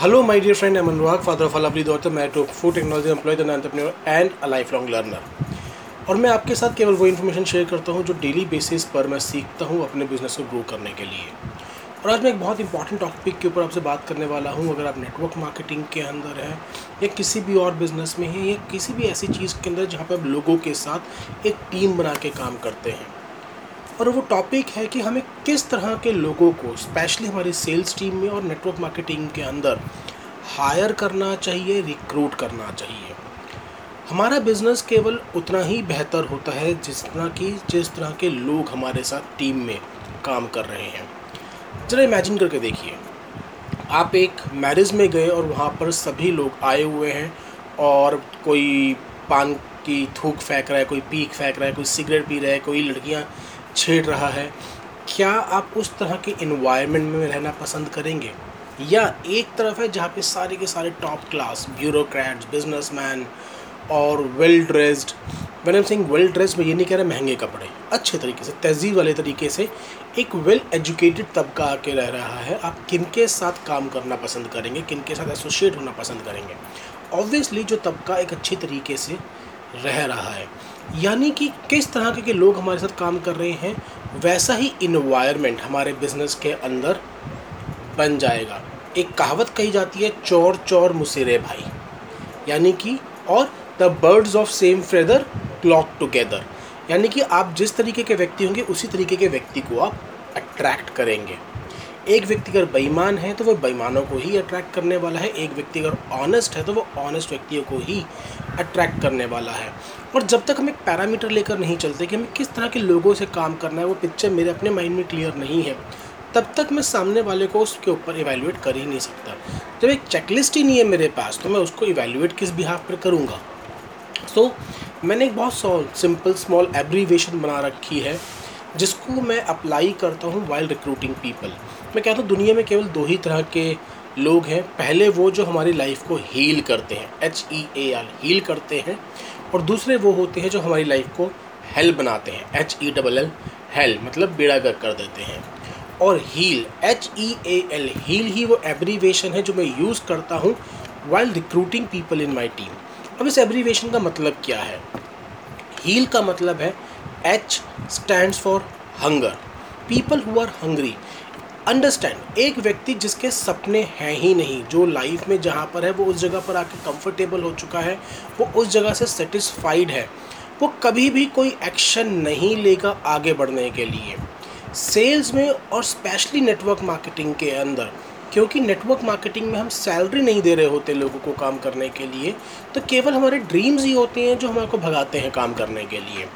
Hello, my dear friend. I'm Anurag, father of a lovely daughter, to a food technology employee, an entrepreneur, and a lifelong learner. और मैं आपके साथ केवल वो information share करता हूँ जो डेली बेसिस पर मैं सीखता हूँ अपने बिज़नेस को ग्रो करने के लिए और आज मैं एक बहुत इंपॉर्टेंट टॉपिक के ऊपर आपसे बात करने वाला हूँ अगर आप नेटवर्क मार्केटिंग के अंदर हैं या किसी भी और बिज़नेस में हैं या किसी भी ऐसी चीज़ के अंदर जहाँ पर आप लोगों के साथ एक टीम बना के काम करते हैं और वो टॉपिक है कि हमें किस तरह के लोगों को स्पेशली हमारी सेल्स टीम में और नेटवर्क मार्केटिंग के अंदर हायर करना चाहिए रिक्रूट करना चाहिए। हमारा बिज़नेस केवल उतना ही बेहतर होता है जिस तरह की, जिस तरह के लोग हमारे साथ टीम में काम कर रहे हैं। ज़रा इमेजिन करके देखिए। आप एक मैरिज में गए और वहाँ पर सभी लोग आए हुए हैं और कोई पान की थूक फेंक रहा है, कोई पीक फेंक रहा है, कोई सिगरेट पी रहा है, कोई लड़कियाँ छेड़ रहा है। क्या आप उस तरह के इन्वायरमेंट में रहना पसंद करेंगे? या एक तरफ़ है जहाँ पे सारे के सारे टॉप क्लास ब्यूरोक्रेट्स बिजनेसमैन और well dressed when M Singh well dressed में ये नहीं कह रहा महँगे कपड़े, अच्छे तरीके से, तहजीब वाले तरीके से एक वेल एजुकेटेड तबका आके रह रहा है। आप किन के साथ काम करना पसंद करेंगे, किन के साथ एसोसिएट होना पसंद करेंगे? ऑब्वियसली जो तबका एक अच्छी तरीके से रह रहा है। यानी कि किस तरह के, के लोग हमारे साथ काम कर रहे हैं वैसा ही इन्वायरमेंट हमारे बिज़नेस के अंदर बन जाएगा। एक कहावत कही जाती है चोर चोर मुसेरे भाई। यानी कि और the birds of same feather clock together. यानी कि आप जिस तरीके के व्यक्ति होंगे उसी तरीके के व्यक्ति को आप अट्रैक्ट करेंगे। एक व्यक्ति अगर बेईमान है तो वह बेईमानों को ही अट्रैक्ट करने वाला है। एक व्यक्ति अगर ऑनेस्ट है तो वो ऑनेस्ट व्यक्तियों को ही अट्रैक्ट करने वाला है। और जब तक हम एक पैरामीटर लेकर नहीं चलते कि हमें किस तरह के लोगों से काम करना है वो पिक्चर मेरे अपने माइंड में क्लियर नहीं है तब तक मैं सामने वाले को उसके ऊपर इवेल्युएट कर ही नहीं सकता। जब एक चेकलिस्ट ही नहीं है मेरे पास तो मैं उसको इवेल्युएट किस बिहाफ पर करूँगा? सो so, मैंने एक बहुत सॉल सिंपल स्मॉल एब्रीवेशन बना रखी है जिसको मैं अप्लाई करता हूँ वाइल रिक्रूटिंग पीपल मैं कहता हूँ दुनिया में केवल दो ही तरह के लोग हैं। पहले वो जो हमारी लाइफ को हील करते हैं H E A L heal करते हैं, और दूसरे वो होते हैं जो हमारी लाइफ को हेल बनाते हैं H E double L hell मतलब बेड़ा कर कर देते हैं। और heal H E A L heal ही वो एब्रीवेशन है जो मैं यूज़ करता हूँ while recruiting people in my team अब इस एब्रीवेशन का मतलब क्या है? हील का मतलब है H stand for hunger people who are hungry understand एक व्यक्ति जिसके सपने हैं ही नहीं, जो लाइफ में जहाँ पर है, वो उस जगह पर आके कंफर्टेबल हो चुका है, वो उस जगह से सेटिस्फाइड है। वो कभी भी कोई एक्शन नहीं लेगा आगे बढ़ने के लिए। सेल्स में और स्पेशली नेटवर्क मार्केटिंग के अंदर क्योंकि नेटवर्क मार्केटिंग में हम सैलरी नहीं दे रहे होते लोगों को काम करने के लिए तो केवल हमारे ड्रीम्स ही होते हैं जो हमारे को भगाते हैं काम करने के लिए।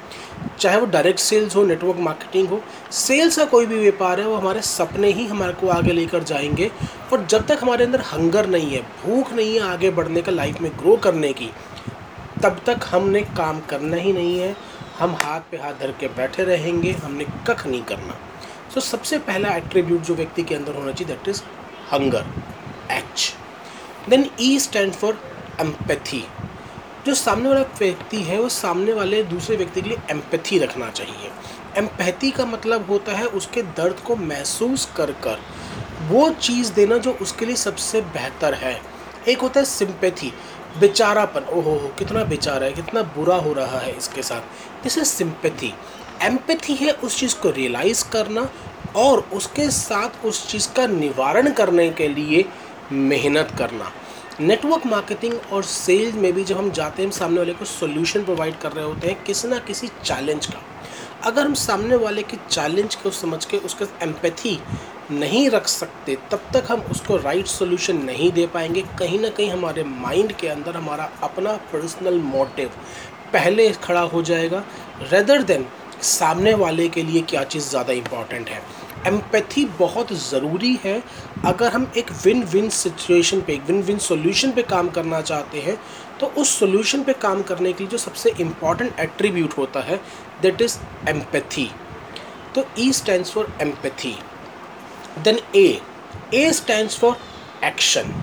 चाहे वो डायरेक्ट सेल्स हो नेटवर्क मार्केटिंग हो सेल्स का कोई भी व्यापार है वो हमारे सपने ही हमारे को आगे लेकर जाएँगे। और जब तक हमारे अंदर हंगर नहीं है भूख नहीं है आगे बढ़ने का लाइफ में ग्रो करने की तब तक हमने काम करना ही नहीं है। हम हाथ पे हाथ धर के बैठे रहेंगे हमने कख नहीं करना। सो so, सबसे पहला एट्रीब्यूट जो व्यक्ति के अंदर होना चाहिए that is hunger H then E stand for empathy जो सामने वाला व्यक्ति है, वो सामने वाले दूसरे व्यक्ति के लिए एम्पैथी रखना चाहिए। एम्पैथी का मतलब होता है उसके दर्द को महसूस कर कर। वो चीज़ देना जो उसके लिए सबसे बेहतर है। एक होता है सिंपैथी बेचारापन। ओहो, हो, कितना बेचारा है, कितना बुरा हो रहा है इसके साथ। दिस इज़ सिंपैथी एम्पैथी है उस चीज़ को रियलाइज़ करना और उसके साथ उस चीज़ का निवारण करने के लिए मेहनत करना। नेटवर्क मार्केटिंग और सेल्स में भी जब हम जाते हैं सामने वाले को सोल्यूशन प्रोवाइड कर रहे होते हैं किसी ना किसी चैलेंज का। अगर हम सामने वाले के चैलेंज को समझ के उसके एम्पैथी नहीं रख सकते, तब तक हम उसको राइट सोल्यूशन नहीं दे पाएँगे। कहीं ना कहीं हमारे माइंड के अंदर हमारा अपना पर्सनल मोटिव पहले खड़ा हो जाएगा रेदर देन सामने वाले के लिए क्या चीज़ ज़्यादा इंपॉर्टेंट है। एम्पैथी बहुत ज़रूरी है। अगर हम एक विन विन सिचुएशन पे एक विन विन सॉल्यूशन पे काम करना चाहते हैं तो उस सॉल्यूशन पे काम करने के लिए जो सबसे इंपॉर्टेंट एट्रीब्यूट होता है दैट इज़ एम्पैथी तो E stands for empathy then A A stands for action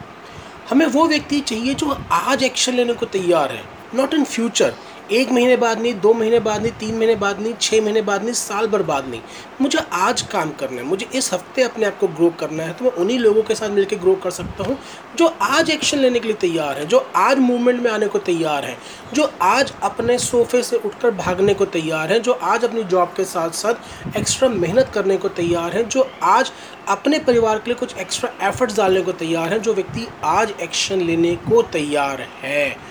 हमें वो व्यक्ति चाहिए जो आज एक्शन लेने को तैयार है नॉट इन फ्यूचर एक महीने बाद नहीं, दो महीने बाद नहीं, तीन महीने बाद नहीं छः महीने बाद नहीं, साल भर बाद नहीं। मुझे आज काम करना है, मुझे इस हफ़्ते अपने आप को ग्रो करना है तो मैं उन्हीं लोगों के साथ मिलकर ग्रो कर सकता हूँ, जो आज एक्शन लेने के लिए तैयार है, जो आज मूवमेंट में आने को तैयार है, जो आज अपने सोफे से उठकर भागने को तैयार है, जो आज अपनी जॉब के साथ साथ एक्स्ट्रा मेहनत करने को तैयार है, जो आज अपने परिवार के लिए कुछ एक्स्ट्रा एफर्ट्स डालने को तैयार हैं, जो व्यक्ति आज एक्शन लेने को तैयार है।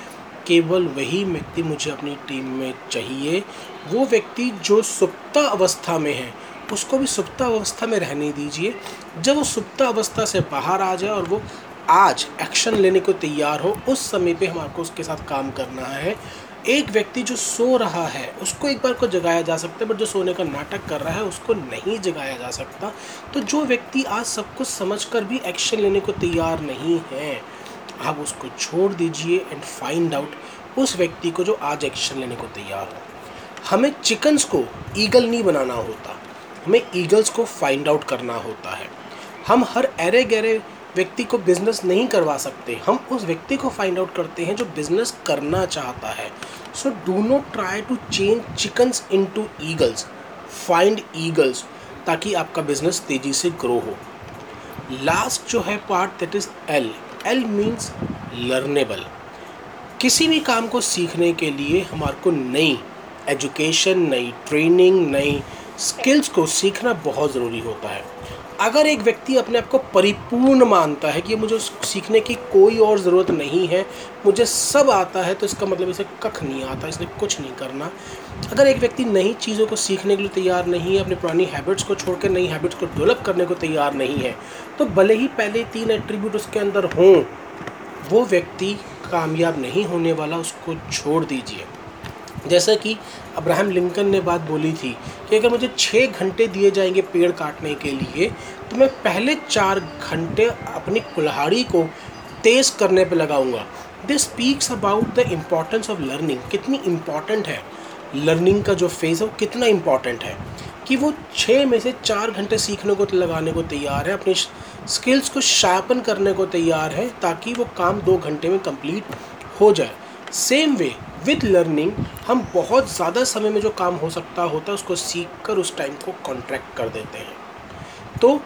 केवल वही व्यक्ति मुझे अपनी टीम में चाहिए। वो व्यक्ति जो सुप्ता अवस्था में है, उसको भी सुप्ता अवस्था में रहने दीजिए। जब वो सुप्ता अवस्था से बाहर आ जाए और वो आज एक्शन लेने को तैयार हो, उस समय पे हमारे उसके साथ काम करना है। एक व्यक्ति जो सो रहा है, उसको एक बार को जगाया जा सकता है बट जो सोने का नाटक कर रहा है, उसको नहीं जगाया जा सकता। तो जो व्यक्ति आज सब कुछ समझ कर भी एक्शन लेने को तैयार नहीं है आप उसको छोड़ दीजिए एंड फाइंड आउट उस व्यक्ति को जो आज एक्शन लेने को तैयार हो। हमें चिकन्स को ईगल नहीं बनाना होता। हमें ईगल्स को फाइंड आउट करना होता है। हम हर एरे गहरे व्यक्ति को बिज़नेस नहीं करवा सकते। हम उस व्यक्ति को फाइंड आउट करते हैं जो बिज़नेस करना चाहता है। So do not try to change chickens into eagles find eagles ताकि आपका बिज़नेस तेज़ी से ग्रो हो। लास्ट जो है part that is L L means learnable किसी भी काम को सीखने के लिए हमारे को नई एजुकेशन नई ट्रेनिंग नई स्किल्स को सीखना बहुत ज़रूरी होता है। अगर एक व्यक्ति अपने आप को परिपूर्ण मानता है कि मुझे सीखने की कोई और ज़रूरत नहीं है, मुझे सब आता है तो इसका मतलब इसे कख नहीं आता इसलिए कुछ नहीं करना। अगर एक व्यक्ति नई चीज़ों को सीखने के लिए तैयार नहीं है, अपनी पुरानी हैबिट्स को छोड़ नई हैबिट्स को डेवलप करने को तैयार नहीं है तो भले ही पहले तीन एट्रीब्यूट उसके अंदर हों, वो व्यक्ति कामयाब नहीं होने वाला, उसको छोड़ दीजिए। जैसा कि अब्राहम लिंकन ने बात बोली थी कि अगर मुझे छः घंटे दिए जाएँगे पेड़ काटने के लिए तो मैं पहले चार घंटे अपनी कुल्हाड़ी को तेज़ करने पर लगाऊँगा। This speaks about the importance of learning कितनी इंपॉर्टेंट है? लर्निंग का जो फ़ेज़ है, वो कितना इंपॉर्टेंट है? कि वो छः में से चार घंटे सीखने को लगाने को तैयार है, अपनी स्किल्स को शार्पन करने को तैयार है, ताकि वो काम दो घंटे में कंप्लीट हो जाए। सेम वे विद लर्निंग हम बहुत ज़्यादा समय में जो काम हो सकता होता है, उसको सीख कर उस टाइम को कॉन्ट्रैक्ट कर देते हैं। तो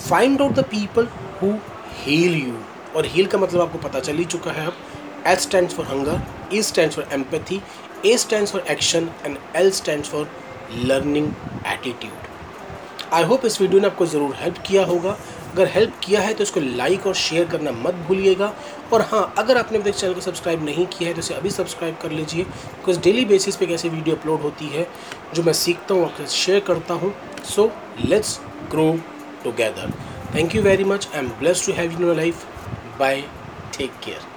find out the people who heal you और हील का मतलब आपको पता चल ही चुका है अब। H stand for hunger E stand for empathy A stand for action and L stand for learning attitude I hope इस वीडियो ने आपको ज़रूर हेल्प किया होगा। अगर हेल्प किया है तो इसको लाइक और शेयर करना मत भूलिएगा। और हाँ अगर आपने अभी तक चैनल को सब्सक्राइब नहीं किया है तो इसे अभी सब्सक्राइब कर लीजिए बिकॉज़ डेली बेसिस पे कैसे वीडियो अपलोड होती है, जो मैं सीखता हूँ आपके शेयर करता हूँ। So let's grow together thank you very much I am bless to have in your life bye take care